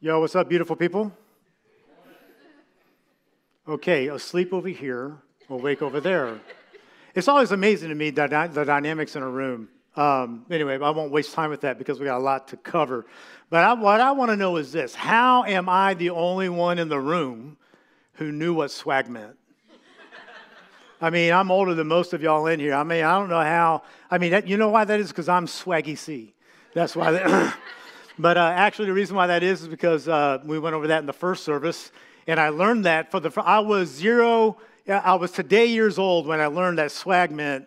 Yo, what's up, beautiful people? Okay, asleep over here, awake over there. It's always amazing to me the, dynamics in a room. Um, anyway, I won't waste time with that because we got a lot to cover. But I, what I want to know is this How am I the only one in the room who knew what swag meant? I mean, I'm older than most of y'all in here. I mean, I don't know how. I mean, that, you know why that is? Because I'm swaggy C. That's why. That, but uh, actually, the reason why that is is because uh, we went over that in the first service, and I learned that for the. I was zero. I was today years old when I learned that swag meant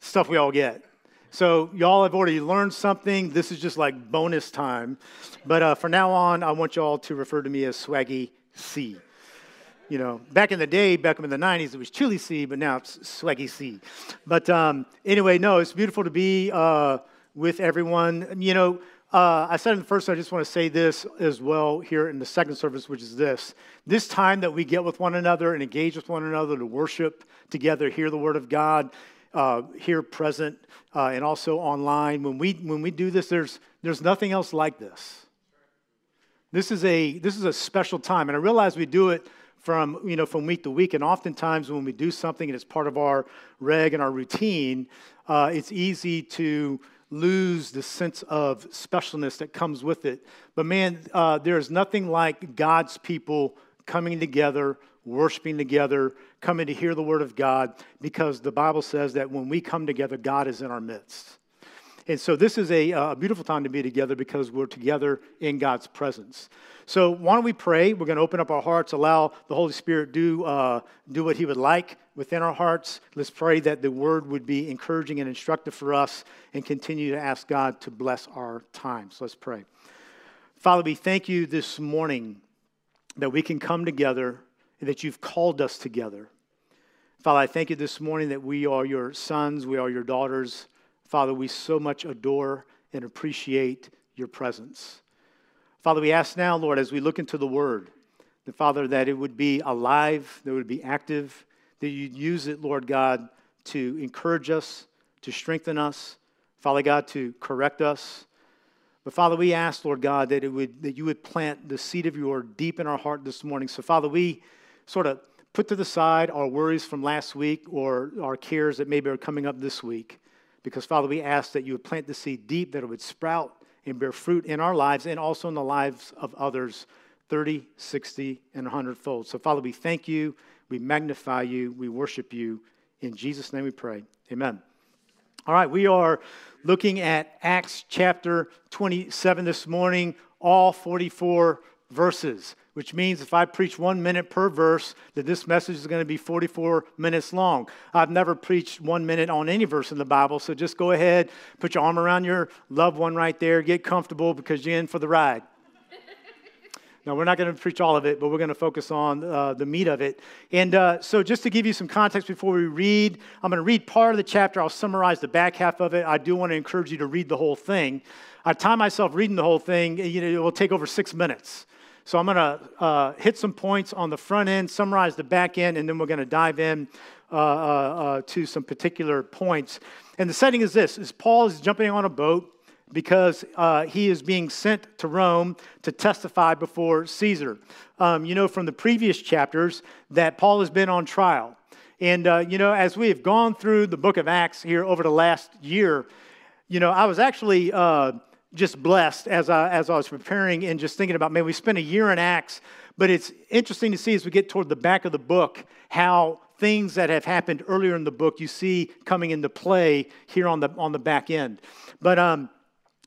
stuff we all get. So y'all have already learned something. This is just like bonus time. But uh, from now on, I want y'all to refer to me as Swaggy C. You know, back in the day, back in the 90s, it was Chili C, but now it's Swaggy C. But um, anyway, no, it's beautiful to be uh, with everyone. You know, uh, I said in the first, I just want to say this as well here in the second service, which is this. This time that we get with one another and engage with one another to worship together, hear the word of God, uh, here present, uh, and also online. When we, when we do this, there's, there's nothing else like this. This is, a, this is a special time, and I realize we do it from, you know, from week to week. And oftentimes when we do something and it's part of our reg and our routine, uh, it's easy to lose the sense of specialness that comes with it. But man, uh, there's nothing like God's people coming together, worshiping together, coming to hear the word of God, because the Bible says that when we come together, God is in our midst. And so this is a, a beautiful time to be together because we're together in God's presence. So why don't we pray? We're going to open up our hearts, allow the Holy Spirit do uh, do what He would like within our hearts. Let's pray that the Word would be encouraging and instructive for us, and continue to ask God to bless our time. So let's pray. Father, we thank you this morning that we can come together and that you've called us together. Father, I thank you this morning that we are your sons, we are your daughters. Father, we so much adore and appreciate your presence. Father, we ask now, Lord, as we look into the word, that Father, that it would be alive, that it would be active, that you'd use it, Lord God, to encourage us, to strengthen us, Father God, to correct us. But Father, we ask, Lord God, that, it would, that you would plant the seed of your deep in our heart this morning. So, Father, we sort of put to the side our worries from last week or our cares that maybe are coming up this week. Because, Father, we ask that you would plant the seed deep, that it would sprout and bear fruit in our lives and also in the lives of others 30, 60, and 100 fold. So, Father, we thank you, we magnify you, we worship you. In Jesus' name we pray. Amen. All right, we are looking at Acts chapter 27 this morning, all 44 verses which means if I preach one minute per verse, that this message is going to be 44 minutes long. I've never preached one minute on any verse in the Bible, so just go ahead, put your arm around your loved one right there, get comfortable because you're in for the ride. Now, we're not going to preach all of it, but we're going to focus on uh, the meat of it. And uh, so, just to give you some context before we read, I'm going to read part of the chapter. I'll summarize the back half of it. I do want to encourage you to read the whole thing. I time myself reading the whole thing, you know, it will take over six minutes. So I'm going to uh, hit some points on the front end, summarize the back end, and then we're going to dive in uh, uh, uh, to some particular points. And the setting is this: is Paul is jumping on a boat because uh, he is being sent to Rome to testify before Caesar. Um, you know from the previous chapters that Paul has been on trial. And, uh, you know, as we have gone through the book of Acts here over the last year, you know, I was actually uh, just blessed as I, as I was preparing and just thinking about, man, we spent a year in Acts, but it's interesting to see as we get toward the back of the book how things that have happened earlier in the book you see coming into play here on the, on the back end. But um,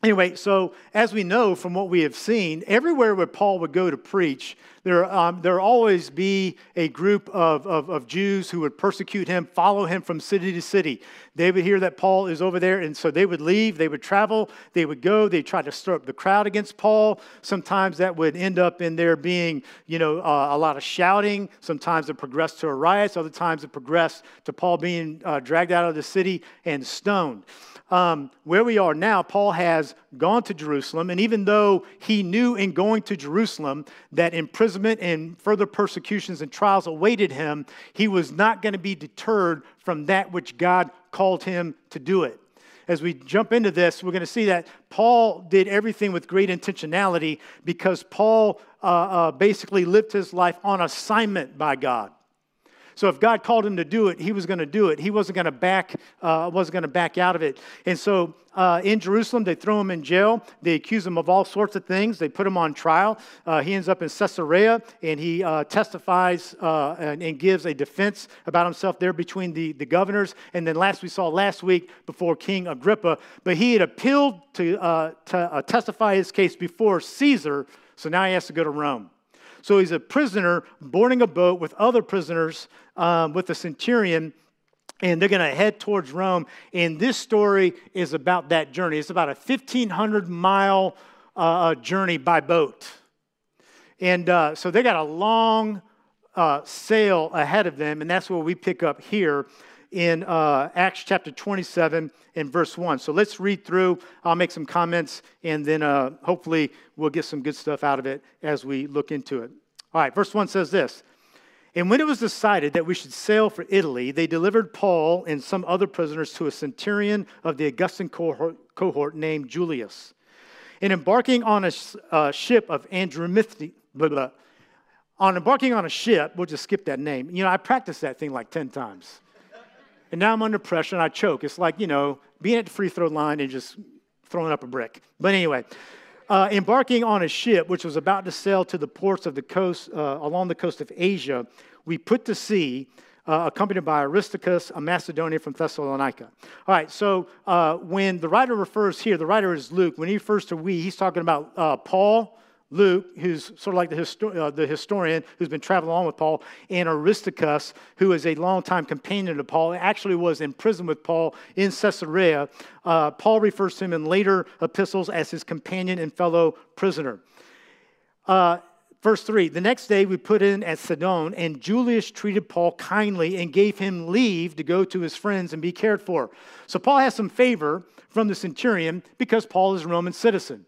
Anyway, so as we know from what we have seen, everywhere where Paul would go to preach, there, um, there always be a group of, of, of, Jews who would persecute him, follow him from city to city. They would hear that Paul is over there, and so they would leave, they would travel, they would go, they try to stir up the crowd against Paul. Sometimes that would end up in there being, you know, uh, a lot of shouting. Sometimes it progressed to a riot. Other times it progressed to Paul being uh, dragged out of the city and stoned um, where we are now, Paul has gone to Jerusalem, and even though he knew in going to Jerusalem that imprisonment and further persecutions and trials awaited him, he was not going to be deterred from that which God called him to do it. as we jump into this, we're going to see that Paul did everything with great intentionality because Paul uh, uh, basically lived his life on assignment by God. So if God called him to do it, he was going to do it. He wasn't going to back uh, wasn't going to back out of it. And so uh, in Jerusalem, they throw him in jail. They accuse him of all sorts of things. They put him on trial. Uh, he ends up in Caesarea, and he uh, testifies uh, and, and, gives a defense about himself there between the, the governors. And then last we saw last week before King Agrippa, but he had appealed to, uh, to testify his case before Caesar. So now he has to go to Rome. So he's a prisoner boarding a boat with other prisoners um, with the centurion, and they're going to head towards Rome. And this story is about that journey. It's about a 1,500 mile uh, uh, journey by boat. And uh, so they got a long uh, sail ahead of them, and that's where we pick up here in uh, Acts chapter 27 and verse 1. So let's read through. I'll make some comments, and then uh, hopefully we'll get some good stuff out of it as we look into it. All right, verse 1 says this And when it was decided that we should sail for Italy, they delivered Paul and some other prisoners to a centurion of the Augustan cohort, cohort named Julius. And embarking on a uh, ship of Andromathi, blah, blah, on embarking on a ship, we'll just skip that name. You know, I practiced that thing like 10 times. And now I'm under pressure and I choke. It's like, you know, being at the free throw line and just throwing up a brick. But anyway, uh, embarking on a ship which was about to sail to the ports of the coast, uh, along the coast of Asia, we put to sea, uh, accompanied by Aristarchus, a Macedonian from Thessalonica. All right, so uh, when the writer refers here, the writer is Luke. When he refers to we, he's talking about uh, Paul Luke, who's sort of like the, uh, the historian who's been traveling along with Paul, and Aristarchus, who is a longtime companion of Paul, actually was in prison with Paul in Caesarea. Uh, Paul refers to him in later epistles as his companion and fellow prisoner. Uh, verse 3 The next day we put in at Sidon, and Julius treated Paul kindly and gave him leave to go to his friends and be cared for. So Paul has some favor from the centurion because Paul is a Roman citizen.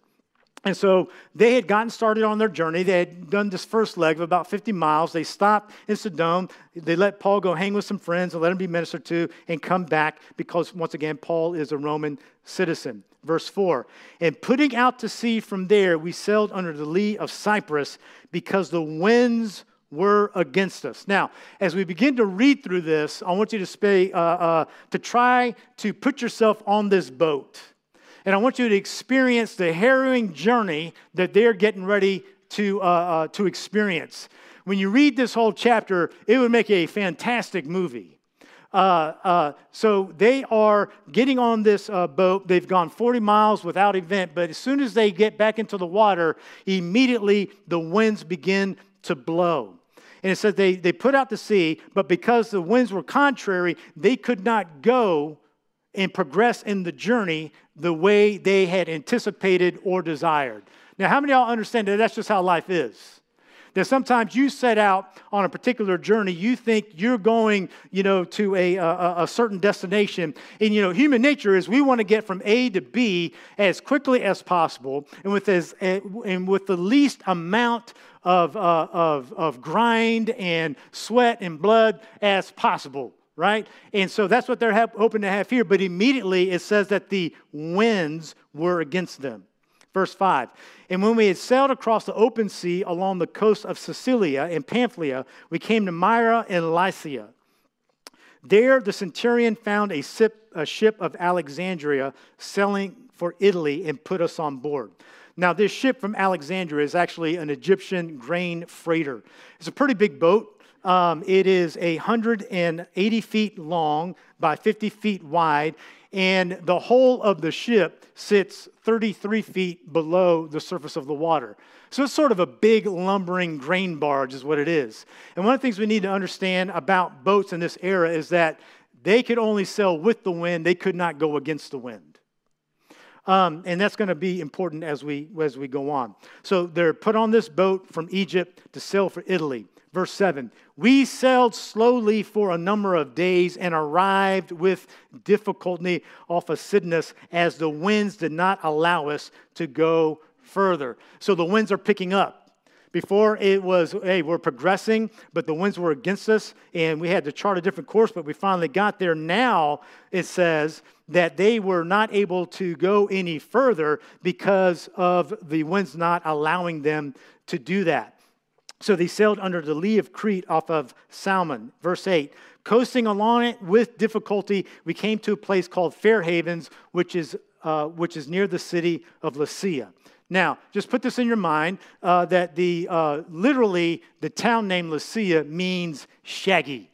And so they had gotten started on their journey. They had done this first leg of about 50 miles. They stopped in Sidon. They let Paul go hang with some friends and let him be ministered to and come back because, once again, Paul is a Roman citizen. Verse 4 And putting out to sea from there, we sailed under the lee of Cyprus because the winds were against us. Now, as we begin to read through this, I want you to, spay, uh, uh, to try to put yourself on this boat and I want you to experience the harrowing journey that they're getting ready to, uh, uh, to experience. When you read this whole chapter, it would make a fantastic movie. Uh, uh, so they are getting on this uh, boat. They've gone 40 miles without event, but as soon as they get back into the water, immediately the winds begin to blow. And it says they, they put out to sea, but because the winds were contrary, they could not go and progress in the journey the way they had anticipated or desired. Now, how many of y'all understand that that's just how life is? That sometimes you set out on a particular journey, you think you're going, you know, to a, a, a certain destination. And, you know, human nature is we want to get from A to B as quickly as possible and with, as, and with the least amount of, uh, of, of grind and sweat and blood as possible right? And so that's what they're hoping to have here. But immediately it says that the winds were against them. Verse 5 And when we had sailed across the open sea along the coast of Cilicia and Pamphylia, we came to Myra and Lycia. There the centurion found a a ship of Alexandria sailing for Italy and put us on board. Now, this ship from Alexandria is actually an Egyptian grain freighter. It's a pretty big boat. Um, it is 180 feet long by 50 feet wide, and the whole of the ship sits 33 feet below the surface of the water. So it's sort of a big lumbering grain barge, is what it is. And one of the things we need to understand about boats in this era is that they could only sail with the wind, they could not go against the wind. Um, and that's going to be important as we, as we go on. So they're put on this boat from Egypt to sail for Italy. Verse 7 We sailed slowly for a number of days and arrived with difficulty off of Cnidus as the winds did not allow us to go further. So the winds are picking up. Before it was, hey, we're progressing, but the winds were against us and we had to chart a different course, but we finally got there. Now it says that they were not able to go any further because of the winds not allowing them to do that. So they sailed under the lee of Crete off of Salmone. Verse 8 Coasting along it with difficulty, we came to a place called Fair Havens, which is, uh, which is near the city of Lasea. Now, just put this in your mind uh, that the uh, literally the town name Lasea means shaggy.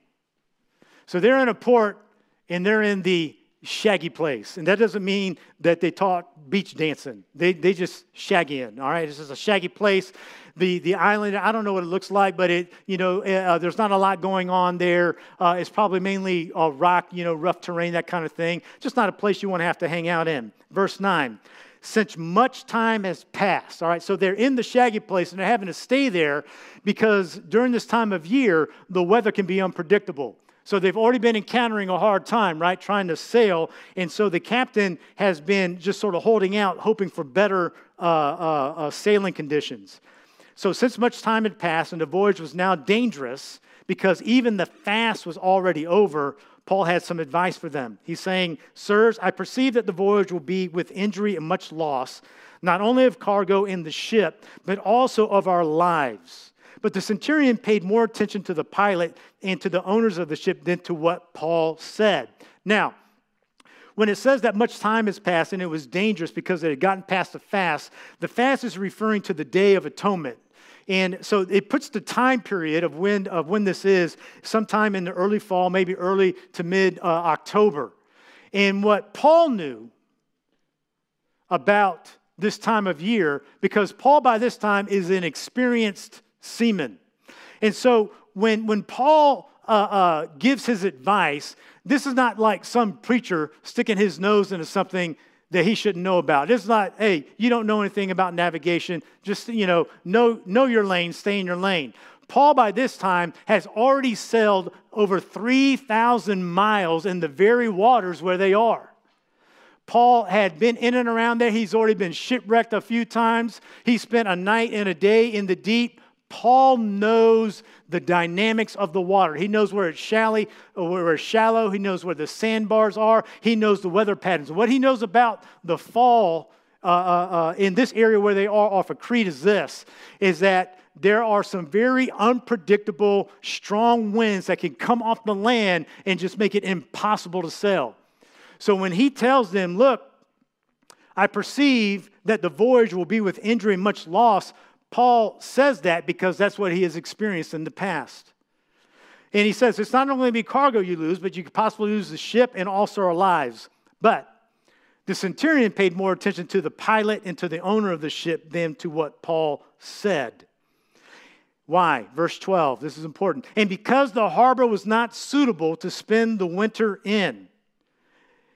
So they're in a port and they're in the shaggy place. And that doesn't mean that they taught beach dancing. They, they just shaggy in, all right? This is a shaggy place. The, the island, I don't know what it looks like, but it, you know, uh, there's not a lot going on there. Uh, it's probably mainly uh, rock, you know, rough terrain, that kind of thing. Just not a place you want to have to hang out in. Verse 9 since much time has passed. All right, so they're in the shaggy place and they're having to stay there because during this time of year, the weather can be unpredictable. So they've already been encountering a hard time, right, trying to sail. And so the captain has been just sort of holding out, hoping for better uh, uh, uh, sailing conditions. So since much time had passed and the voyage was now dangerous, because even the fast was already over, Paul had some advice for them. He's saying, Sirs, I perceive that the voyage will be with injury and much loss, not only of cargo in the ship, but also of our lives. But the centurion paid more attention to the pilot and to the owners of the ship than to what Paul said. Now, when it says that much time has passed and it was dangerous because it had gotten past the fast, the fast is referring to the Day of Atonement. And so it puts the time period of when, of when this is sometime in the early fall, maybe early to mid uh, October. And what Paul knew about this time of year, because Paul by this time is an experienced seaman. And so when, when Paul uh, uh, gives his advice, this is not like some preacher sticking his nose into something that he shouldn't know about. It's not, hey, you don't know anything about navigation. Just, you know, know, know your lane, stay in your lane. Paul, by this time, has already sailed over 3,000 miles in the very waters where they are. Paul had been in and around there. He's already been shipwrecked a few times. He spent a night and a day in the deep. Paul knows the dynamics of the water. He knows where it's shallow, where it's shallow. He knows where the sandbars are. He knows the weather patterns. What he knows about the fall uh, uh, uh, in this area where they are off of Crete is this: is that there are some very unpredictable, strong winds that can come off the land and just make it impossible to sail. So when he tells them, "Look, I perceive that the voyage will be with injury and much loss," Paul says that because that's what he has experienced in the past. And he says it's not only going to be cargo you lose, but you could possibly lose the ship and also our lives. But the centurion paid more attention to the pilot and to the owner of the ship than to what Paul said. Why? Verse 12, this is important. And because the harbor was not suitable to spend the winter in.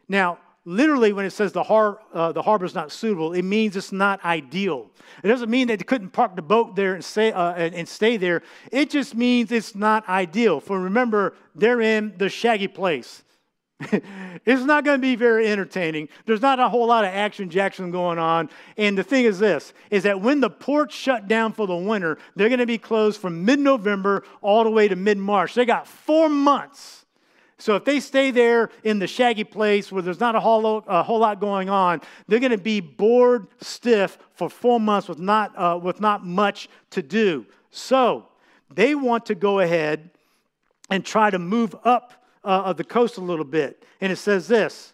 Now, literally, when it says the, har- uh, the harbor is not suitable, it means it's not ideal. It doesn't mean that they couldn't park the boat there and, say, uh, and, and stay there. It just means it's not ideal. For remember, they're in the shaggy place. it's not going to be very entertaining. There's not a whole lot of action Jackson going on. And the thing is this is that when the ports shut down for the winter, they're going to be closed from mid-November all the way to mid-March. They got 4 months so if they stay there in the shaggy place where there's not a whole, a whole lot going on, they're going to be bored stiff for four months with not, uh, with not much to do. So they want to go ahead and try to move up uh, of the coast a little bit. And it says this,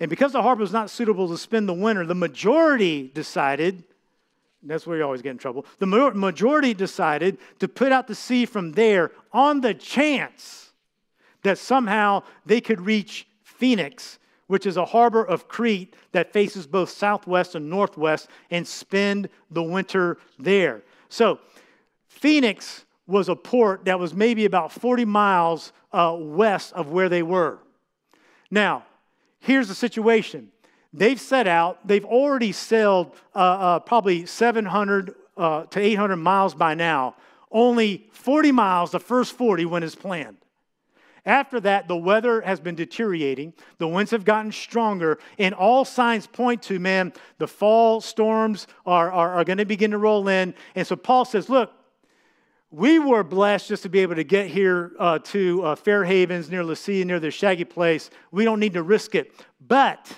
and because the harbor is not suitable to spend the winter, the majority decided, that's where you always get in trouble, the majority decided to put out to sea from there on the chance that somehow they could reach Phoenix, which is a harbor of Crete that faces both southwest and northwest, and spend the winter there. So, Phoenix was a port that was maybe about 40 miles uh, west of where they were. Now, here's the situation. They've set out, they've already sailed uh, uh, probably 700 uh, to 800 miles by now. Only 40 miles, the first 40, went as planned. After that, the weather has been deteriorating. The winds have gotten stronger, and all signs point to, man, the fall storms are, are, are going to begin to roll in. And so Paul says, look, we were blessed just to be able to get here uh, to uh, Fair Havens near Lasea, near the Shaggy place. We don't need to risk it. But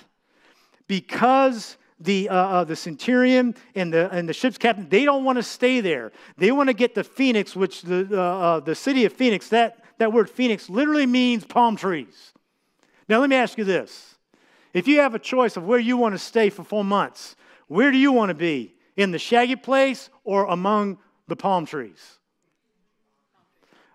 because the, uh, uh, the centurion and the, and the ship's captain, they don't want to stay there. They want to get to Phoenix, which the, uh, uh, the city of Phoenix, that, that word Phoenix literally means palm trees. Now, let me ask you this. If you have a choice of where you want to stay for four months, where do you want to be? In the shaggy place or among the palm trees?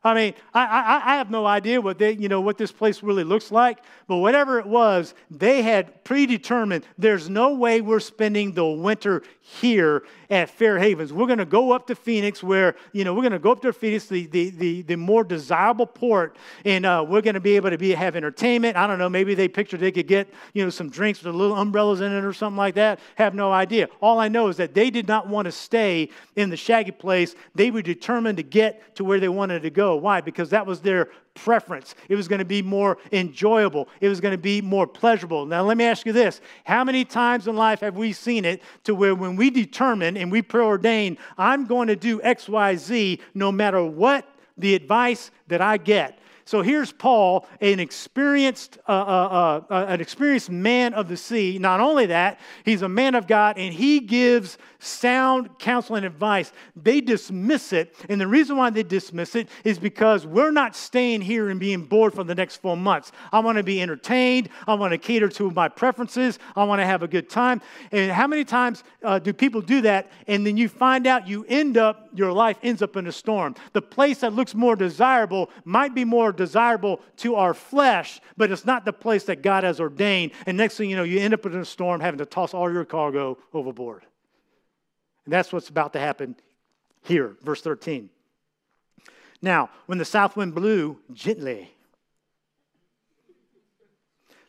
I mean, I, I, I, have no idea what they, you know, what this place really looks like, but whatever it was, they had predetermined there's no way we're spending the winter here at Fair Havens. We're going to go up to Phoenix, where, you know, we're going to go up to Phoenix, the, the, the, the more desirable port, and uh, we're going to be able to be, have entertainment. I don't know, maybe they pictured they could get, you know, some drinks with little umbrellas in it or something like that. Have no idea. All I know is that they did not want to stay in the shaggy place. They were determined to get to where they wanted to go. Why? Because that was their preference. It was going to be more enjoyable. It was going to be more pleasurable. Now, let me ask you this How many times in life have we seen it to where when we determine and we preordain, I'm going to do X, Y, Z, no matter what the advice that I get? So here's Paul, an experienced, uh, uh, uh, uh, an experienced man of the sea. Not only that, he's a man of God, and he gives sound counsel and advice. They dismiss it, and the reason why they dismiss it is because we're not staying here and being bored for the next four months. I want to be entertained. I want to cater to my preferences. I want to have a good time. And how many times uh, do people do that, and then you find out you end up, your life ends up in a storm? The place that looks more desirable might be more desirable to our flesh, but it's not the place that God has ordained. And next thing you know, you end up in a storm having to toss all your cargo overboard. And that's what's about to happen here, verse 13. Now, when the south wind blew gently,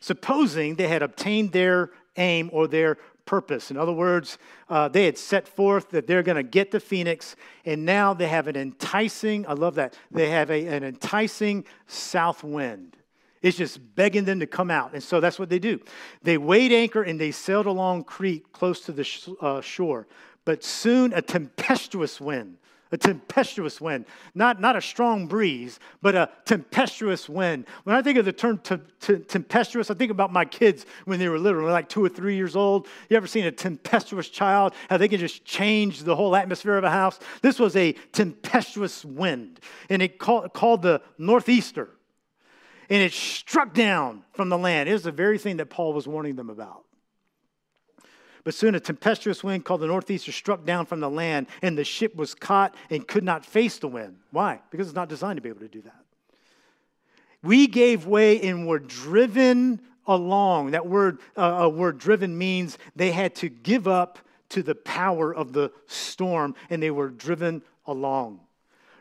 supposing they had obtained their aim or their purpose. In other words, uh, they had set forth that they're going to get to Phoenix, and now they have an enticing, I love that, they have a, an enticing south wind. It's just begging them to come out. And so that's what they do. They weighed anchor and they sailed along Crete close to the sh- uh, shore. But soon a tempestuous wind a tempestuous wind. Not, not a strong breeze, but a tempestuous wind. When I think of the term tempestuous, I think about my kids when they were little, like two or three years old. You ever seen a tempestuous child? How they can just change the whole atmosphere of a house? This was a tempestuous wind, and it called, called the northeaster. And it struck down from the land. It was the very thing that Paul was warning them about. But soon a tempestuous wind called the northeaster struck down from the land, and the ship was caught and could not face the wind. Why? Because it's not designed to be able to do that. We gave way and were driven along. That word, uh, uh word driven means they had to give up to the power of the storm, and they were driven along.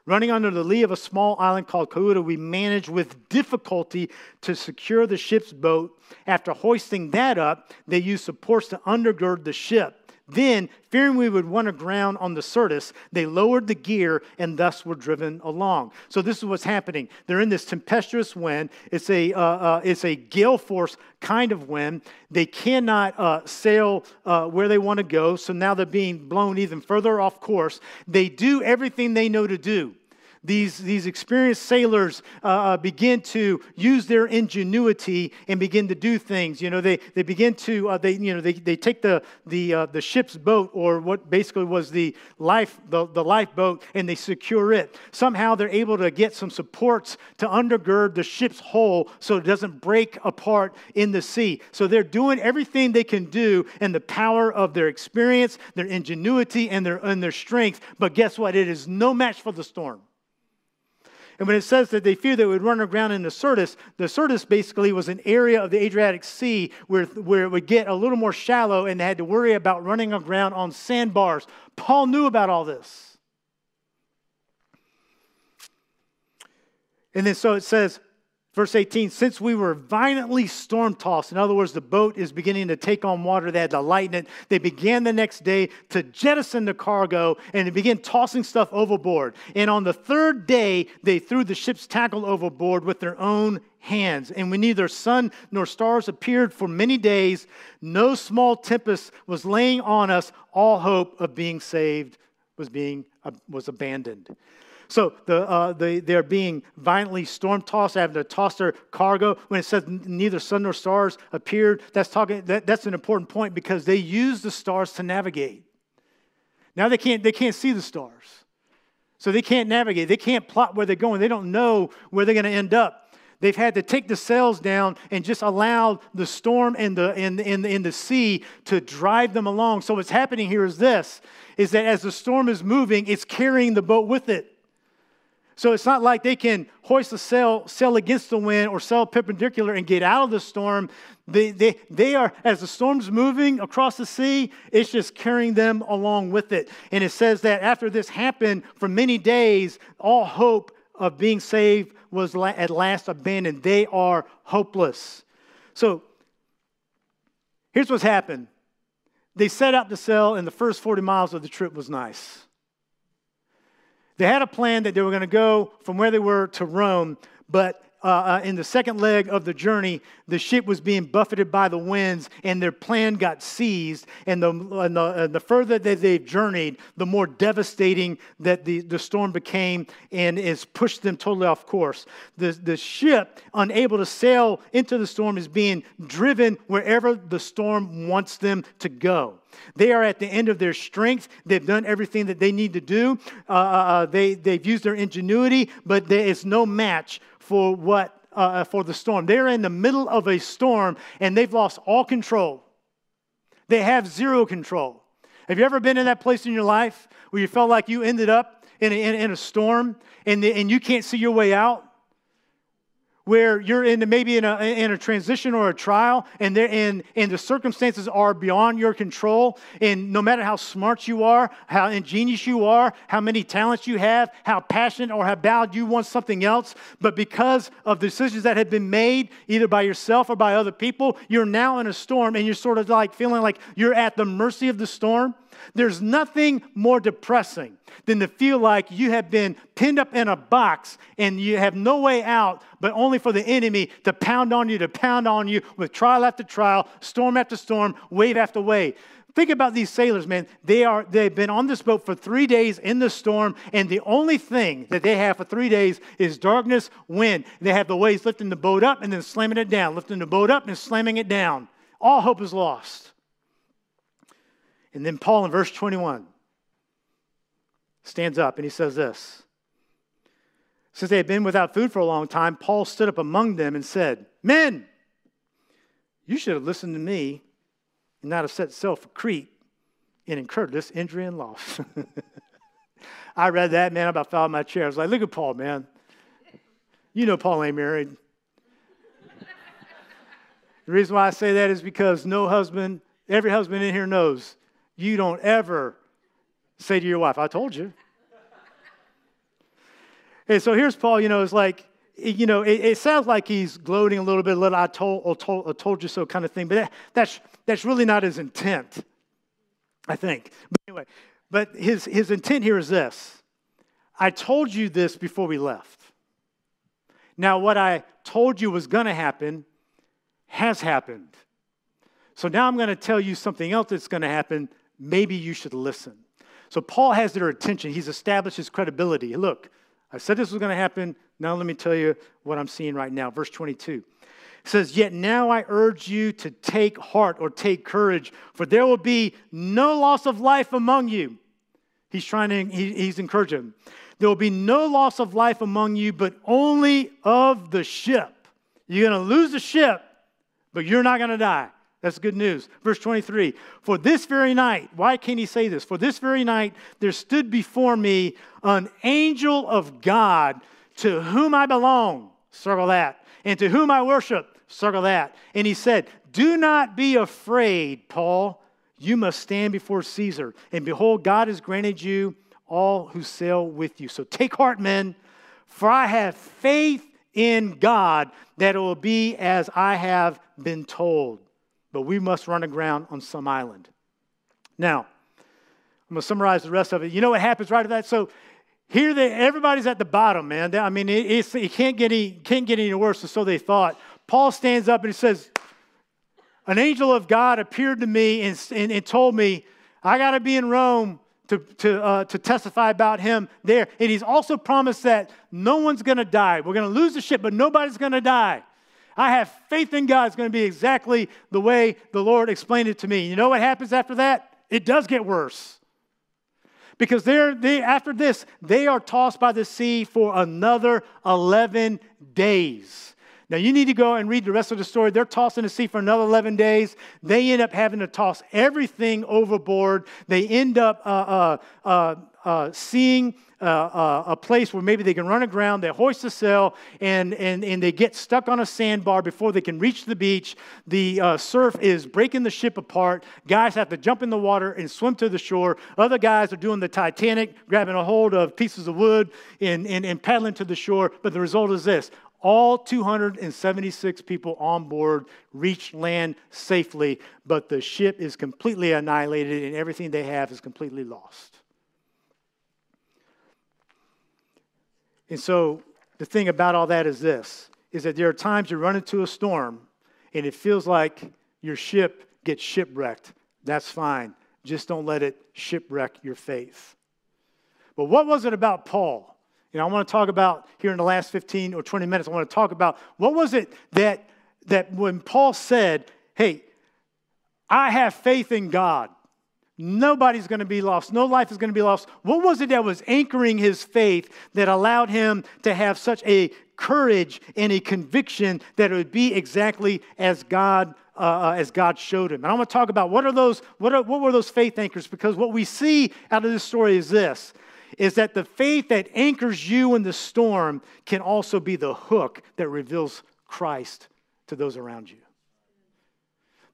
Running under the lee of a small island called Cauda, we managed with difficulty to secure the ship's boat. After hoisting that up, they used supports to undergird the ship. Then, fearing we would run aground on the Syrtis, they lowered the gear and thus were driven along. So this is what's happening. They're in this tempestuous wind. It's a, uh, uh, it's a gale force kind of wind. They cannot uh, sail uh, where they want to go, so now they're being blown even further off course. They do everything they know to do these, these experienced sailors uh, uh, begin to use their ingenuity and begin to do things. You know, they, they begin to, uh, they, you know, they, they take the, the, uh, the ship's boat or what basically was the life, the, the lifeboat and they secure it. Somehow they're able to get some supports to undergird the ship's hull so it doesn't break apart in the sea. So they're doing everything they can do in the power of their experience, their ingenuity, and their, and their strength. But guess what? It is no match for the storm. And when it says that they feared they would run aground in the Syrtis, the Syrtis basically was an area of the Adriatic Sea where, where it would get a little more shallow and they had to worry about running aground on sandbars. Paul knew about all this. And then so it says, Verse 18, since we were violently storm tossed, in other words, the boat is beginning to take on water, they had to lighten it. They began the next day to jettison the cargo and they began tossing stuff overboard. And on the third day, they threw the ship's tackle overboard with their own hands. And when neither sun nor stars appeared for many days, no small tempest was laying on us, all hope of being saved was, being, uh, was abandoned. So the, uh, the, they're being violently storm tossed, having to toss their cargo. When it says neither sun nor stars appeared, that's, talking, that, that's an important point because they use the stars to navigate. Now they can't, they can't see the stars. So they can't navigate. They can't plot where they're going. They don't know where they're going to end up. They've had to take the sails down and just allow the storm and the, and, and, and the sea to drive them along. So what's happening here is this, is that as the storm is moving, it's carrying the boat with it. So it's not like they can hoist the sail, sail against the wind or sail perpendicular and get out of the storm. They, they, they are, as the storm's moving across the sea, it's just carrying them along with it. And it says that after this happened for many days, all hope of being saved was at last abandoned. They are hopeless. So here's what's happened they set out to sail, and the first 40 miles of the trip was nice. They had a plan that they were going to go from where they were to Rome, but uh, uh, in the second leg of the journey, the ship was being buffeted by the winds and their plan got seized. And the, and the, and the further that they've journeyed, the more devastating that the, the storm became and has pushed them totally off course. The, the ship, unable to sail into the storm, is being driven wherever the storm wants them to go. They are at the end of their strength. They've done everything that they need to do. Uh, uh, uh they, they've used their ingenuity, but there is no match for what uh, uh, for the storm. They're in the middle of a storm and they've lost all control. They have zero control. Have you ever been in that place in your life where you felt like you ended up in a, in, in a storm and, the, and you can't see your way out? Where you're in maybe in a, in a transition or a trial and, and, and the circumstances are beyond your control. And no matter how smart you are how ingenious you are how many talents you have how passionate or how bad you want something else but because of decisions that have been made either by yourself or by other people you're now in a storm and you're sort of like feeling like you're at the mercy of the storm there's nothing more depressing than to feel like you have been pinned up in a box and you have no way out, but only for the enemy to pound on you, to pound on you with trial after trial, storm after storm, wave after wave. Think about these sailors, man. They are they've been on this boat for three days in the storm, and the only thing that they have for three days is darkness, wind. They have the waves lifting the boat up and then slamming it down, lifting the boat up and slamming it down. All hope is lost. And then Paul in verse 21 stands up and he says this. Since they had been without food for a long time, Paul stood up among them and said, Men, you should have listened to me and not have set sail for Crete and incurred this injury and loss. I read that, man, I about fell out of my chair. I was like, look at Paul, man. You know Paul ain't married. the reason why I say that is because no husband, every husband in here knows you don't ever say to your wife, I told you. and so here's Paul, you know, it's like, you know, it, it, sounds like he's gloating a little bit, a little I told, I told, I told you so kind of thing, but that, that's, that's really not his intent, I think. But anyway, but his, his intent here is this I told you this before we left. Now, what I told you was going to happen has happened. So now I'm going to tell you something else that's going to happen maybe you should listen. So Paul has their attention. He's established his credibility. Look, I said this was going to happen. Now let me tell you what I'm seeing right now. Verse 22 it says, Yet now I urge you to take heart or take courage, for there will be no loss of life among you. He's trying to, he, he's encouraging. There will be no loss of life among you, but only of the ship. You're going to lose the ship, but you're not going to die. That's good news. Verse 23 For this very night, why can't he say this? For this very night there stood before me an angel of God to whom I belong, circle that, and to whom I worship, circle that. And he said, Do not be afraid, Paul. You must stand before Caesar. And behold, God has granted you all who sail with you. So take heart, men, for I have faith in God that it will be as I have been told but we must run aground on some island. Now, I'm going to summarize the rest of it. You know what happens right after that? So here, they, everybody's at the bottom, man. I mean, it, it can't, get any, can't get any worse, so they thought. Paul stands up and he says, An angel of God appeared to me and, and, and told me, I got to be in Rome to, to, uh, to testify about him there. And he's also promised that no one's going to die. We're going to lose the ship, but nobody's going to die. I have faith in God. It's going to be exactly the way the Lord explained it to me. You know what happens after that? It does get worse. Because they're, they, after this, they are tossed by the sea for another 11 days. Now, you need to go and read the rest of the story. They're tossed in the sea for another 11 days. They end up having to toss everything overboard. They end up uh, uh, uh, uh seeing uh, uh, a place where maybe they can run aground. They hoist a sail and, and, and they get stuck on a sandbar before they can reach the beach. The surf is breaking the ship apart. Guys have to jump in the water and swim to the shore. Other guys are doing the Titanic, grabbing a hold of pieces of wood and, and, and paddling to the shore. But the result is this all 276 people on board reach land safely, but the ship is completely annihilated and everything they have is completely lost. And so the thing about all that is this is that there are times you run into a storm and it feels like your ship gets shipwrecked. That's fine. Just don't let it shipwreck your faith. But what was it about Paul? You know, I want to talk about here in the last 15 or 20 minutes, I want to talk about what was it that, that when Paul said, hey, I have faith in God. Nobody's going to be lost. No life is going to be lost. What was it that was anchoring his faith that allowed him to have such a courage and a conviction that it would be exactly as God uh, uh as God showed him? And I want to talk about what are those what are, what were those faith anchors? Because what we see out of this story is this: is that the faith that anchors you in the storm can also be the hook that reveals Christ to those around you.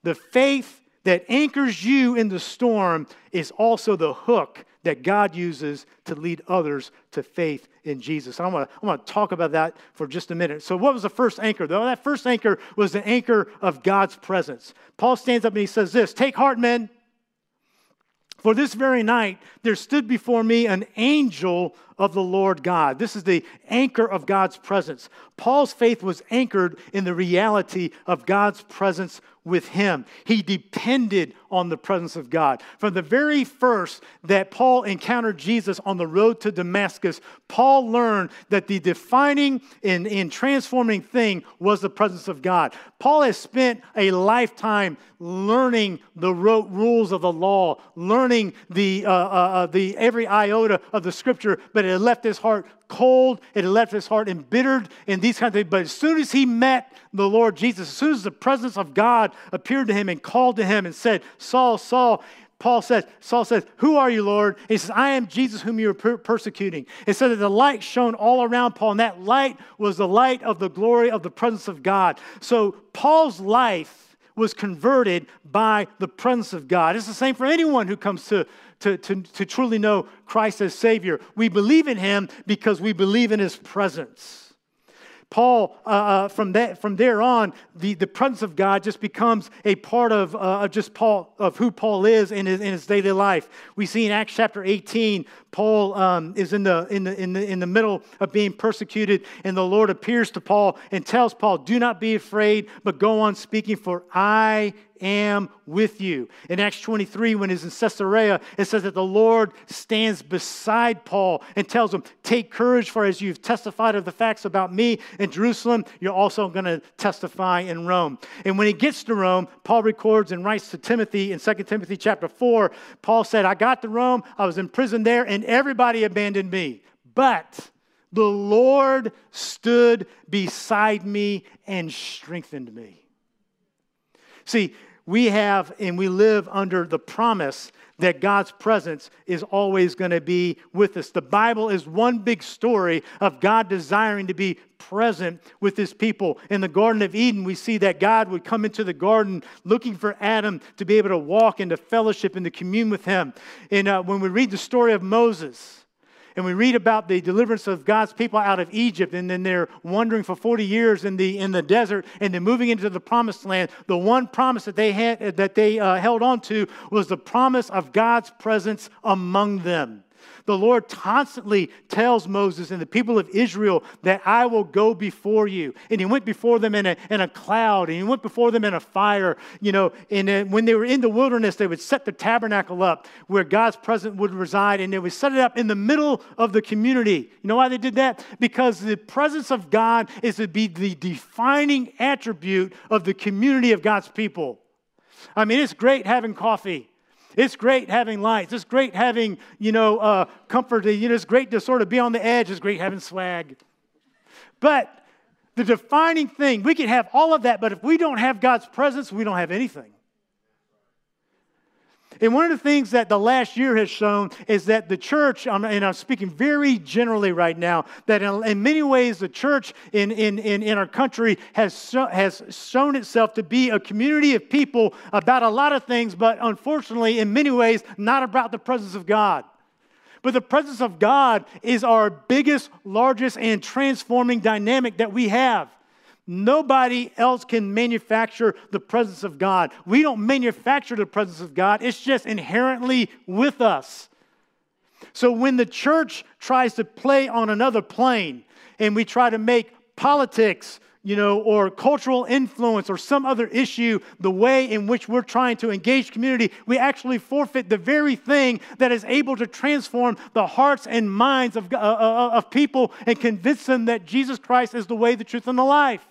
The faith that anchors you in the storm is also the hook that God uses to lead others to faith in Jesus. I want, to, talk about that for just a minute. So, what was the first anchor? Though that first anchor was the anchor of God's presence. Paul stands up and he says this Take heart, men. For this very night there stood before me an angel of the Lord God. This is the anchor of God's presence. Paul's faith was anchored in the reality of God's presence with him. He depended on the presence of God. From the very first that Paul encountered Jesus on the road to Damascus, Paul learned that the defining and, and transforming thing was the presence of God. Paul has spent a lifetime learning the rules of the law, learning the, uh, uh, uh, the every iota of the scripture, but it left his heart cold, it left his heart embittered, and these kinds of things. But as soon as he met the Lord Jesus, as soon as the presence of God appeared to him and called to him and said, Saul, Saul, Paul says, Saul says, Who are you, Lord? he says, I am Jesus whom you are per- persecuting. It said that the light shone all around Paul, and that light was the light of the glory of the presence of God. So Paul's life was converted by the presence of God. It's the same for anyone who comes to, to, to, to truly know Christ as Savior. We believe in Him because we believe in His presence. Paul, uh, uh, from, that, from there on, the, the presence of God just becomes a part of, uh, just Paul, of who Paul is in his, in his daily life. We see in Acts chapter 18, Paul um, is in the, in, the, in, the, in the middle of being persecuted, and the Lord appears to Paul and tells Paul, Do not be afraid, but go on speaking, for I am with you. In Acts 23, when he's in Caesarea, it says that the Lord stands beside Paul and tells him, Take courage, for as you've testified of the facts about me in Jerusalem, you're also going to testify in Rome. And when he gets to Rome, Paul records and writes to Timothy in 2 Timothy chapter 4, Paul said, I got to Rome, I was in prison there, and everybody abandoned me. But the Lord stood beside me and strengthened me. See, we have and we live under the promise that God's presence is always going to be with us. The Bible is one big story of God desiring to be present with his people. In the Garden of Eden, we see that God would come into the garden looking for Adam to be able to walk into fellowship and to commune with him. And uh, when we read the story of Moses, and we read about the deliverance of God's people out of Egypt, and then they're wandering for 40 years in the, in the desert, and then moving into the promised land. The one promise that they, had, that they uh, held on to was the promise of God's presence among them. The Lord constantly tells Moses and the people of Israel that I will go before you. And he went before them in a, in a cloud, and he went before them in a fire. You know, and when they were in the wilderness, they would set the tabernacle up where God's presence would reside, and they would set it up in the middle of the community. You know why they did that? Because the presence of God is to be the defining attribute of the community of God's people. I mean, it's great having coffee. It's great having lights. It's great having, you know, uh, comfort. You know, it's great to sort of be on the edge. It's great having swag. But the defining thing, we can have all of that, but if we don't have God's presence, we don't have anything. And one of the things that the last year has shown is that the church, um, and I'm speaking very generally right now, that in, many ways the church in, in, in, in our country has, has shown itself to be a community of people about a lot of things, but unfortunately, in many ways, not about the presence of God. But the presence of God is our biggest, largest, and transforming dynamic that we have. Nobody else can manufacture the presence of God. We don't manufacture the presence of God, it's just inherently with us. So when the church tries to play on another plane and we try to make politics, you know, or cultural influence or some other issue the way in which we're trying to engage community, we actually forfeit the very thing that is able to transform the hearts and minds of, uh, uh of people and convince them that Jesus Christ is the way, the truth, and the life.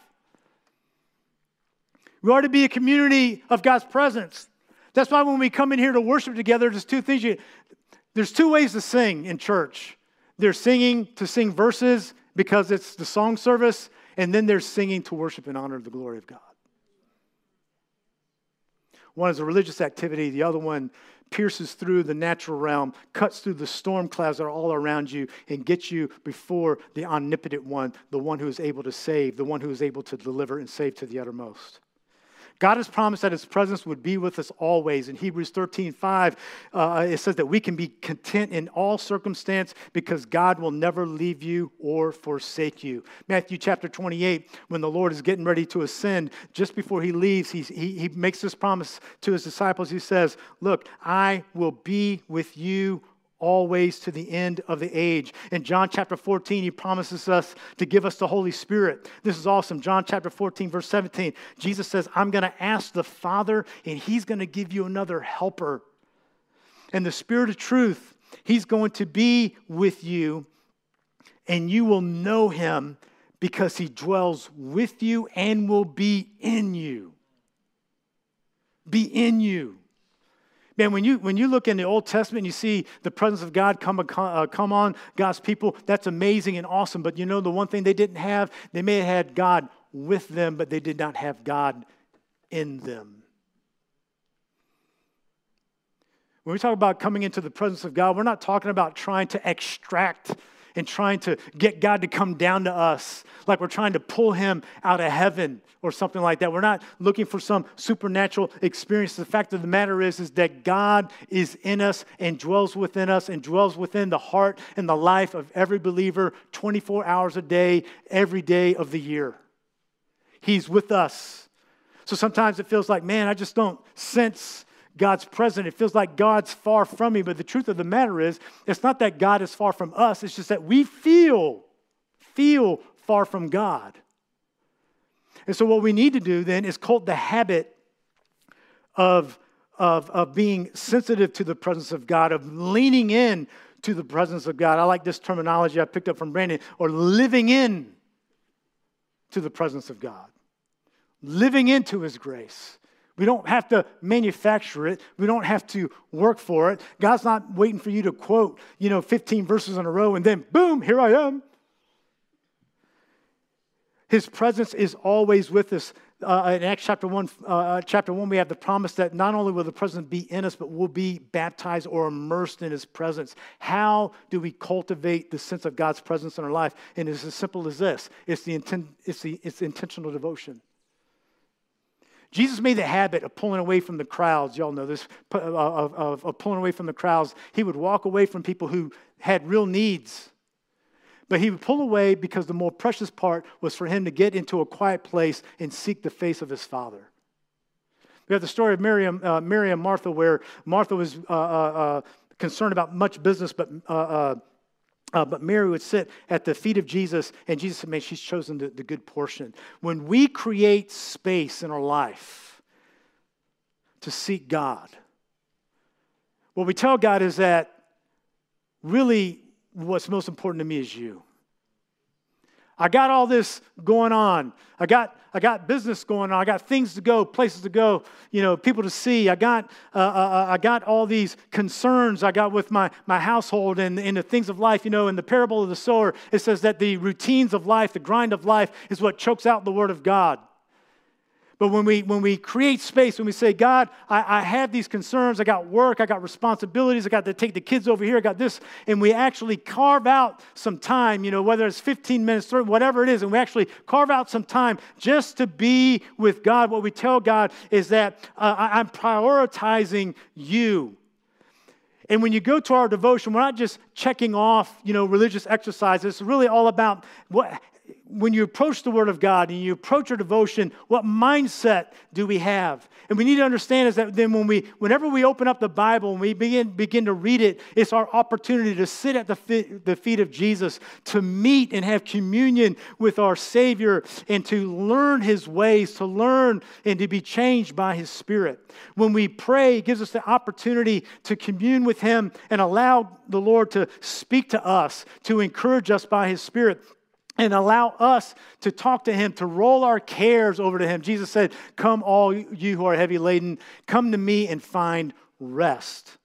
We are to be a community of God's presence. That's why when we come in here to worship together, there's two things. You, there's two ways to sing in church. There's singing to sing verses because it's the song service, and then there's singing to worship and honor the glory of God. One is a religious activity, the other one pierces through the natural realm, cuts through the storm clouds that are all around you, and gets you before the omnipotent one, the one who is able to save, the one who is able to deliver and save to the uttermost. God has promised that His presence would be with us always. In Hebrews 13 5, uh, it says that we can be content in all circumstance because God will never leave you or forsake you. Matthew chapter 28, when the Lord is getting ready to ascend, just before He leaves, he, he, he makes this promise to His disciples. He says, Look, I will be with you always to the end of the age. In John chapter 14, he promises us to give us the Holy Spirit. This is awesome. John chapter 14, verse 17, Jesus says, I'm going to ask the Father, and he's going to give you another helper. And the Spirit of truth, he's going to be with you, and you will know him because he dwells with you and will be in you. Be in you. Man, when you, when you look in the Old Testament and you see the presence of God come, uh, come on God's people, that's amazing and awesome. But you know, the one thing they didn't have, they may have had God with them, but they did not have God in them. When we talk about coming into the presence of God, we're not talking about trying to extract and trying to get God to come down to us, like we're trying to pull him out of heaven or something like that. We're not looking for some supernatural experience. The fact of the matter is, is that God is in us and dwells within us and dwells within the heart and the life of every believer 24 hours a day, every day of the year. He's with us. So sometimes it feels like, man, I just don't sense God's present. It feels like God's far from me. But the truth of the matter is, it's not that God is far from us, it's just that we feel, feel far from God. And so, what we need to do then is cult the habit of, of, of being sensitive to the presence of God, of leaning in to the presence of God. I like this terminology I picked up from Brandon, or living in to the presence of God, living into His grace. We don't have to manufacture it. We don't have to work for it. God's not waiting for you to quote, you know, 15 verses in a row and then boom, here I am. His presence is always with us. Uh, in Acts chapter 1, uh, chapter 1, we have the promise that not only will the presence be in us, but we'll be baptized or immersed in his presence. How do we cultivate the sense of God's presence in our life? And it's as simple as this it's the, inten- it's the, it's intentional devotion. Jesus made the habit of pulling away from the crowds. Y'all know this, of, of, of, pulling away from the crowds. He would walk away from people who had real needs. But he would pull away because the more precious part was for him to get into a quiet place and seek the face of his father. We have the story of Miriam, uh, Miriam Martha, where Martha was uh, uh, uh concerned about much business, but uh, but Mary would sit at the feet of Jesus, and Jesus said, Man, she's chosen the, the good portion. When we create space in our life to seek God, what we tell God is that really what's most important to me is you. I got all this going on. I got, I got business going on. I got things to go, places to go, you know, people to see. I got, uh, uh, uh, I got all these concerns I got with my, my household and, and the things of life. You know, in the parable of the sower, it says that the routines of life, the grind of life, is what chokes out the word of God. But when we, when we create space, when we say, God, I, I have these concerns, I got work, I got responsibilities, I got to take the kids over here, I got this, and we actually carve out some time, you know, whether it's 15 minutes, 30, whatever it is, and we actually carve out some time just to be with God, what we tell God is that uh, I'm prioritizing you. And when you go to our devotion, we're not just checking off, you know, religious exercises. It's really all about what, when you approach the Word of God and you approach your devotion, what mindset do we have? And we need to understand is that then when we, whenever we open up the Bible and we begin, begin to read it, it's our opportunity to sit at the feet, the feet of Jesus, to meet and have communion with our Savior, and to learn His ways, to learn and to be changed by His Spirit. When we pray, it gives us the opportunity to commune with Him and allow the Lord to speak to us, to encourage us by His Spirit and allow us to talk to him, to roll our cares over to him. Jesus said, Come, all you who are heavy laden, come to me and find rest.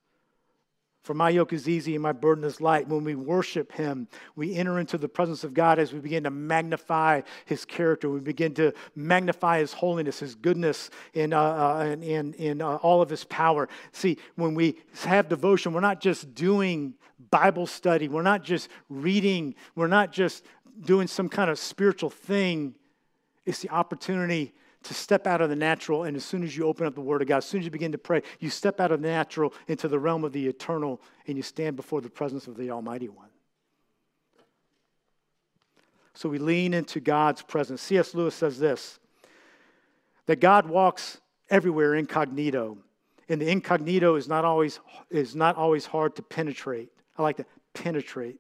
For my yoke is easy and my burden is light. When we worship him, we enter into the presence of God as we begin to magnify his character. We begin to magnify his holiness, his goodness, and, uh, uh, and, and, and uh, all of his power. See, when we have devotion, we're not just doing Bible study, we're not just reading, we're not just doing some kind of spiritual thing. It's the opportunity to step out of the natural. And as soon as you open up the Word of God, as soon as you begin to pray, you step out of the natural into the realm of the eternal and you stand before the presence of the Almighty One. So we lean into God's presence. C.S. Lewis says this that God walks everywhere incognito. And the incognito is not always, is not always hard to penetrate. I like to penetrate.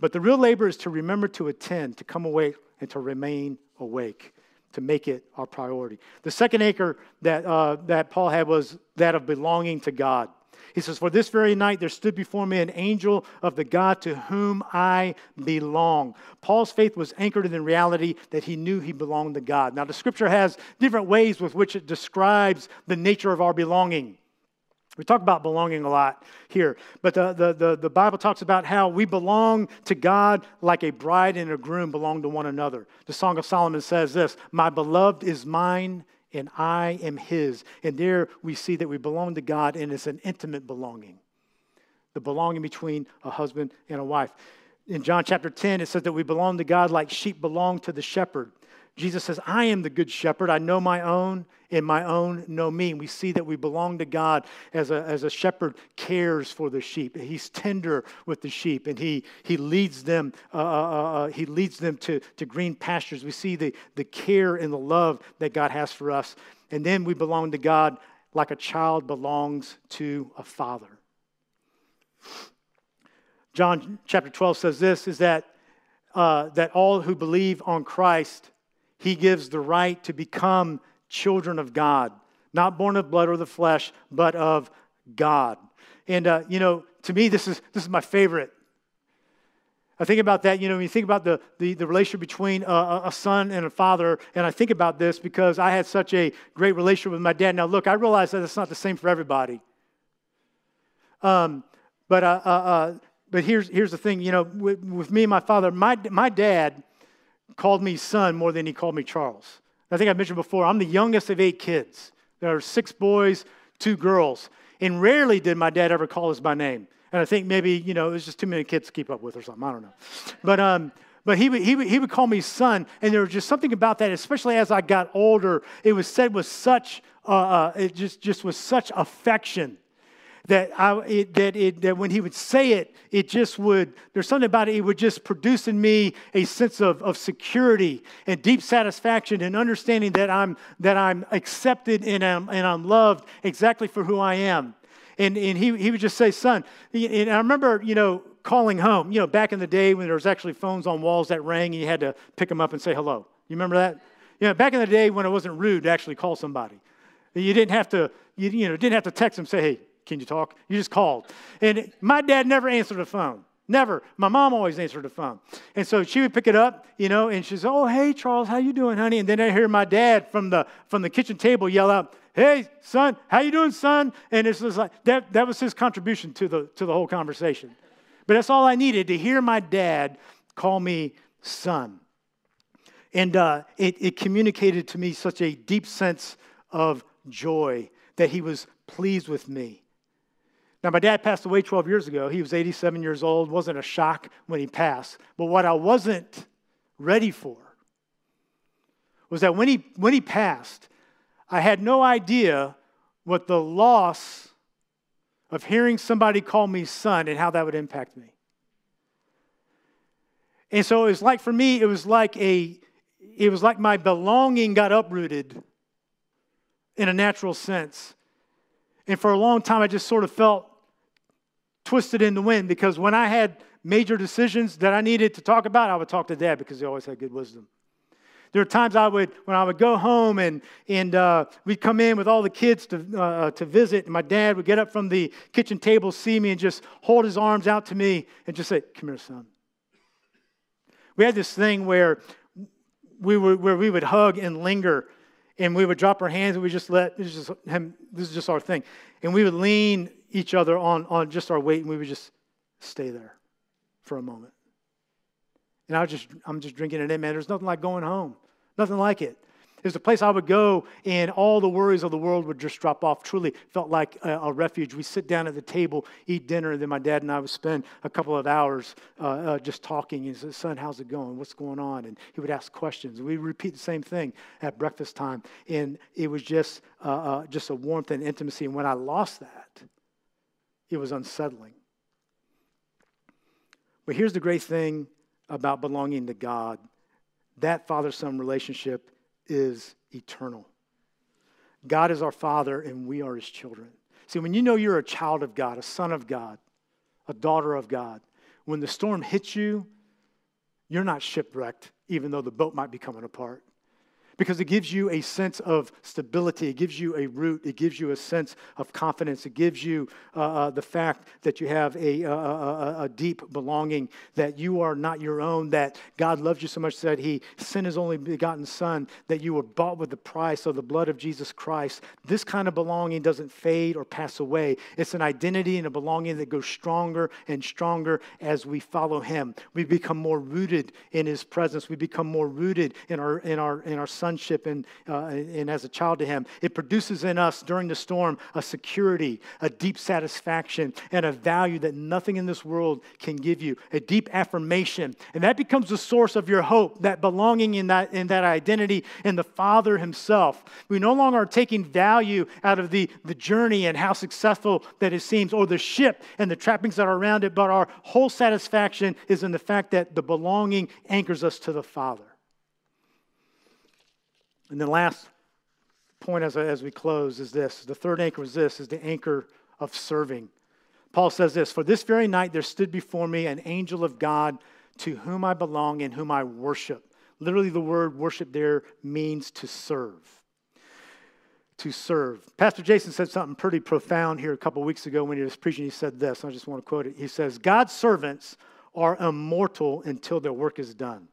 But the real labor is to remember to attend, to come awake, and to remain awake, to make it our priority. The second anchor that, uh, that Paul had was that of belonging to God. He says, For this very night there stood before me an angel of the God to whom I belong. Paul's faith was anchored in the reality that he knew he belonged to God. Now, the scripture has different ways with which it describes the nature of our belonging. We talk about belonging a lot here, but the, the, the, the, Bible talks about how we belong to God like a bride and a groom belong to one another. The Song of Solomon says this My beloved is mine, and I am his. And there we see that we belong to God, and it's an intimate belonging the belonging between a husband and a wife. In John chapter 10, it says that we belong to God like sheep belong to the shepherd. Jesus says, I am the good shepherd. I know my own, and my own know me. And we see that we belong to God as a, as a shepherd cares for the sheep. He's tender with the sheep, and he, he leads them, uh, uh, uh, uh, he leads them to, to green pastures. We see the, the care and the love that God has for us. And then we belong to God like a child belongs to a father. John chapter 12 says this is that, uh, that all who believe on Christ he gives the right to become children of God, not born of blood or the flesh, but of God. And, uh, you know, to me, this is, this is my favorite. I think about that, you know, when you think about the, the, the relationship between a, a, son and a father, and I think about this because I had such a great relationship with my dad. Now, look, I realize that it's not the same for everybody. Um, but, uh, uh, uh but here's, here's the thing, you know, with, with me and my father, my, my dad called me son more than he called me Charles. I think I mentioned before, I'm the youngest of eight kids. There are six boys, two girls. And rarely did my dad ever call us by name. And I think maybe, you know, it was just too many kids to keep up with or something. I don't know. But, um, but he would, he, would, he would call me son. And there was just something about that, especially as I got older, it was said with such, uh, uh, it just, just with such affection that, I, it, that, it, that when he would say it, it just would, there's something about it, it would just produce in me a sense of, of security and deep satisfaction and understanding that I'm, that I'm accepted and I'm, and I'm loved exactly for who I am. And, and he, he would just say, son. And I remember, you know, calling home, you know, back in the day when there was actually phones on walls that rang and you had to pick them up and say hello. You remember that? You know, back in the day when it wasn't rude to actually call somebody. You didn't have to, you, you know, didn't have to text them say, hey, can you talk? You just called. And my dad never answered the phone. Never. My mom always answered the phone. And so she would pick it up, you know, and she's, oh, hey, Charles, how you doing, honey? And then I hear my dad from the, from the kitchen table yell out, hey, son, how you doing, son? And it's just like, that, that was his contribution to the, to the whole conversation. But that's all I needed to hear my dad call me son. And uh, it, it communicated to me such a deep sense of joy that he was pleased with me. Now, my dad passed away 12 years ago. He was 87 years old. Wasn't a shock when he passed. But what I wasn't ready for was that when he, when he passed, I had no idea what the loss of hearing somebody call me son and how that would impact me. And so it was like for me, it was like a it was like my belonging got uprooted in a natural sense. And for a long time I just sort of felt twisted in the wind because when I had major decisions that I needed to talk about, I would talk to dad because he always had good wisdom. There are times I would, when I would go home and, and uh, we'd come in with all the kids to, uh, to visit, and my dad would get up from the kitchen table, see me, and just hold his arms out to me and just say, Come here, son. We had this thing where we, were, where we would hug and linger, and we would drop our hands and we just let, this is just, him, this is just our thing. And we would lean each other on, on just our weight and we would just stay there for a moment. And I was just, I'm just drinking it in, man. There's nothing like going home. Nothing like it. It was a place I would go, and all the worries of the world would just drop off. Truly felt like a, a refuge. We sit down at the table, eat dinner, and then my dad and I would spend a couple of hours uh, uh, just talking. He said, "Son, how's it going? What's going on?" And he would ask questions. We repeat the same thing at breakfast time, and it was just uh, uh just a warmth and intimacy. And when I lost that, it was unsettling. But here's the great thing about belonging to God that father son relationship is eternal. God is our father, and we are his children. See, when you know you're a child of God, a son of God, a daughter of God, when the storm hits you, you're not shipwrecked, even though the boat might be coming apart because it gives you a sense of stability. It gives you a root. It gives you a sense of confidence. It gives you uh, uh, the fact that you have a, a, a, deep belonging, that you are not your own, that God loves you so much that He sent His only begotten Son, that you were bought with the price of the blood of Jesus Christ. This kind of belonging doesn't fade or pass away. It's an identity and a belonging that goes stronger and stronger as we follow Him. We become more rooted in His presence. We become more rooted in our, in our, in our Son sonship and, uh, and as a child to Him. It produces in us during the storm a security, a deep satisfaction, and a value that nothing in this world can give you, a deep affirmation. And that becomes the source of your hope, that belonging in that, in that identity in the Father Himself. We no longer are taking value out of the, the journey and how successful that it seems, or the ship and the trappings that are around it, but our whole satisfaction is in the fact that the belonging anchors us to the Father. And then last point as, as we close is this the third anchor is this is the anchor of serving. Paul says this For this very night there stood before me an angel of God to whom I belong and whom I worship. Literally, the word worship there means to serve. To serve. Pastor Jason said something pretty profound here a couple weeks ago when he was preaching. He said this, I just want to quote it. He says, God's servants are immortal until their work is done.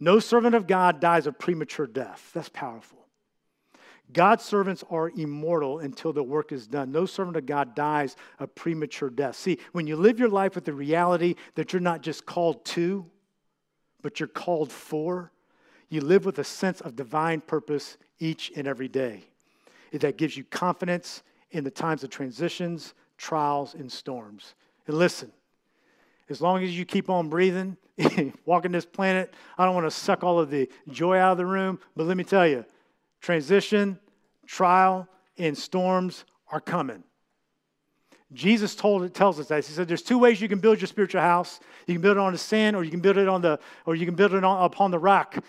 No servant of God dies a premature death. That's powerful. God's servants are immortal until the work is done. No servant of God dies a premature death. See, when you live your life with the reality that you're not just called to, but you're called for, you live with a sense of divine purpose each and every day. That gives you confidence in the times of transitions, trials, and storms. And listen, as long as you keep on breathing, walking this planet, I don't want to suck all of the joy out of the room. But let me tell you, transition, trial, and storms are coming. Jesus told tells us that. He said there's two ways you can build your spiritual house. You can build it on the sand, or you can build it on the, or you can build it on, upon the rock.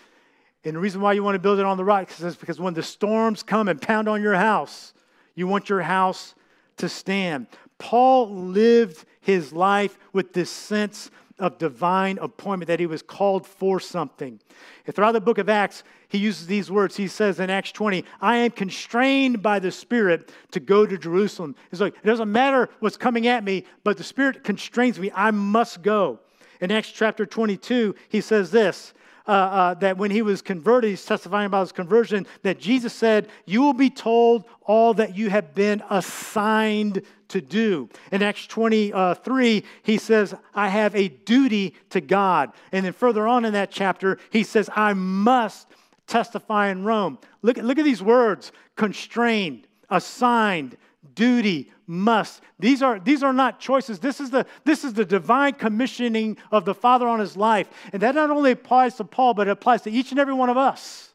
And the reason why you want to build it on the rock is because when the storms come and pound on your house, you want your house to stand. Paul lived his life with this sense of divine appointment, that he was called for something. And throughout the book of Acts, he uses these words. He says in Acts 20, I am constrained by the Spirit to go to Jerusalem. He's like, it doesn't matter what's coming at me, but the Spirit constrains me. I must go. In Acts chapter 22, he says this uh, uh, that when he was converted, he's testifying about his conversion, that Jesus said, You will be told all that you have been assigned to do. In Acts 23, he says, I have a duty to God. And then further on in that chapter, he says, I must testify in Rome. Look, look at these words constrained, assigned, duty, must. These are, these are not choices. This is, the, this is the divine commissioning of the Father on his life. And that not only applies to Paul, but it applies to each and every one of us.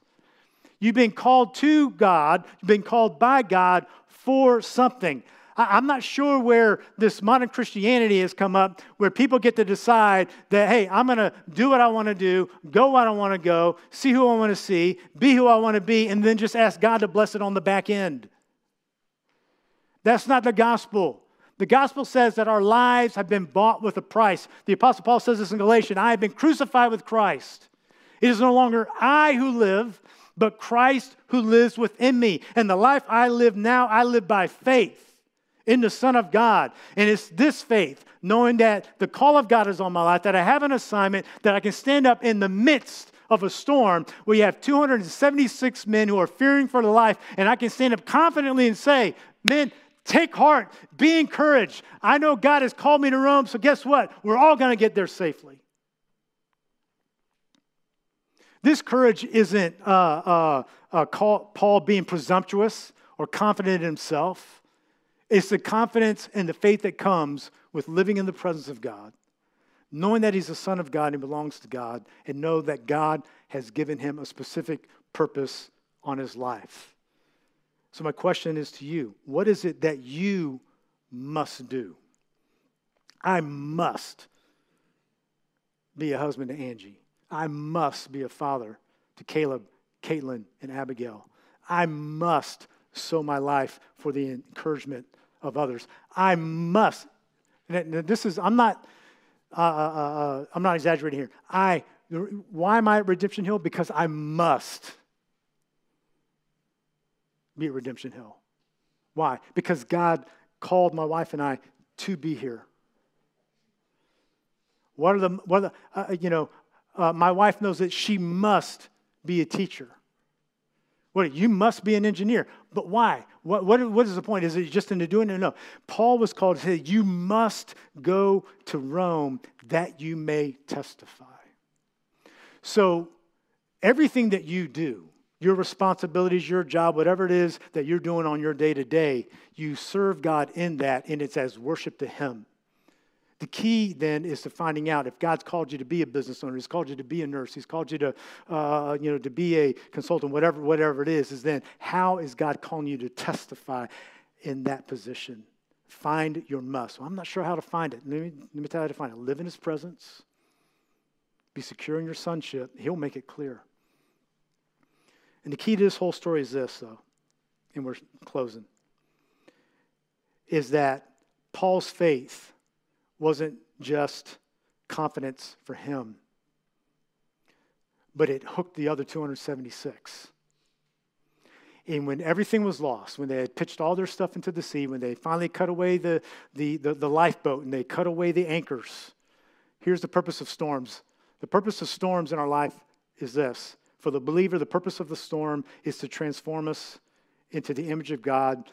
You've been called to God, you've been called by God for something. I'm not sure where this modern Christianity has come up, where people get to decide that, hey, I'm going to do what I want to do, go where I want to go, see who I want to see, be who I want to be, and then just ask God to bless it on the back end. That's not the gospel. The gospel says that our lives have been bought with a price. The Apostle Paul says this in Galatians I have been crucified with Christ. It is no longer I who live, but Christ who lives within me. And the life I live now, I live by faith in the Son of God. And it's this faith, knowing that the call of God is on my life, that I have an assignment, that I can stand up in the midst of a storm where you have 276 men who are fearing for their life, and I can stand up confidently and say, Men, Take heart, be encouraged. I know God has called me to Rome, so guess what? We're all going to get there safely. This courage isn't uh, uh, uh, Paul being presumptuous or confident in himself. It's the confidence and the faith that comes with living in the presence of God, knowing that he's a son of God and belongs to God, and know that God has given him a specific purpose on his life. So, my question is to you what is it that you must do? I must be a husband to Angie. I must be a father to Caleb, Caitlin, and Abigail. I must sow my life for the encouragement of others. I must. This is, I'm not, uh, uh, uh, uh, I'm not exaggerating here. I, why am I at Redemption Hill? Because I must be at Redemption Hill. Why? Because God called my wife and I to be here. What are the, what are the uh, you know, uh, my wife knows that she must be a teacher. What, you must be an engineer. But why? What, what, what is the point? Is it just into doing it? No. Paul was called to say, You must go to Rome that you may testify. So, everything that you do, your responsibilities, your job, whatever it is that you're doing on your day to day, you serve God in that, and it's as worship to Him. The key then is to finding out if God's called you to be a business owner, He's called you to be a nurse, He's called you to, uh, you know, to be a consultant, whatever, whatever it is. Is then how is God calling you to testify in that position? Find your must. Well, I'm not sure how to find it. Let me, let me tell you how to find it. Live in His presence. Be secure in your sonship. He'll make it clear. And the key to this whole story is this, though, and we're closing, is that Paul's faith wasn't just confidence for him, but it hooked the other 276. And when everything was lost, when they had pitched all their stuff into the sea, when they finally cut away the, the, the, the lifeboat and they cut away the anchors, here's the purpose of storms. The purpose of storms in our life is this for the believer, the purpose of the storm is to transform us into the image of God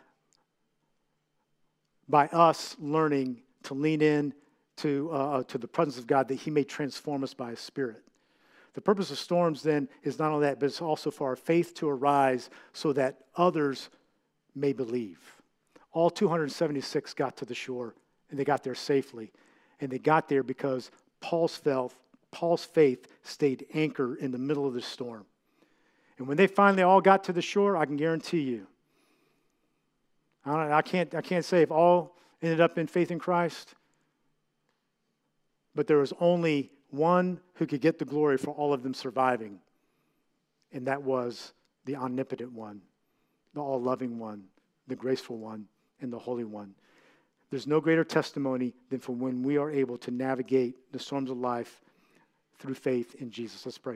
by us learning to lean in to, uh, to the presence of God that He may transform us by His Spirit. The purpose of storms then is not only that, but it's also for our faith to arise so that others may believe. All 276 got to the shore and they got there safely. And they got there because Paul's faith, Paul's faith stayed anchored in the middle of the storm. And when they finally all got to the shore, I can guarantee you, I, I, can't, I can't say if all ended up in faith in Christ, but there was only one who could get the glory for all of them surviving, and that was the omnipotent one, the all loving one, the graceful one, and the Holy One. There's no greater testimony than for when we are able to navigate the storms of life through faith in Jesus. Let's pray.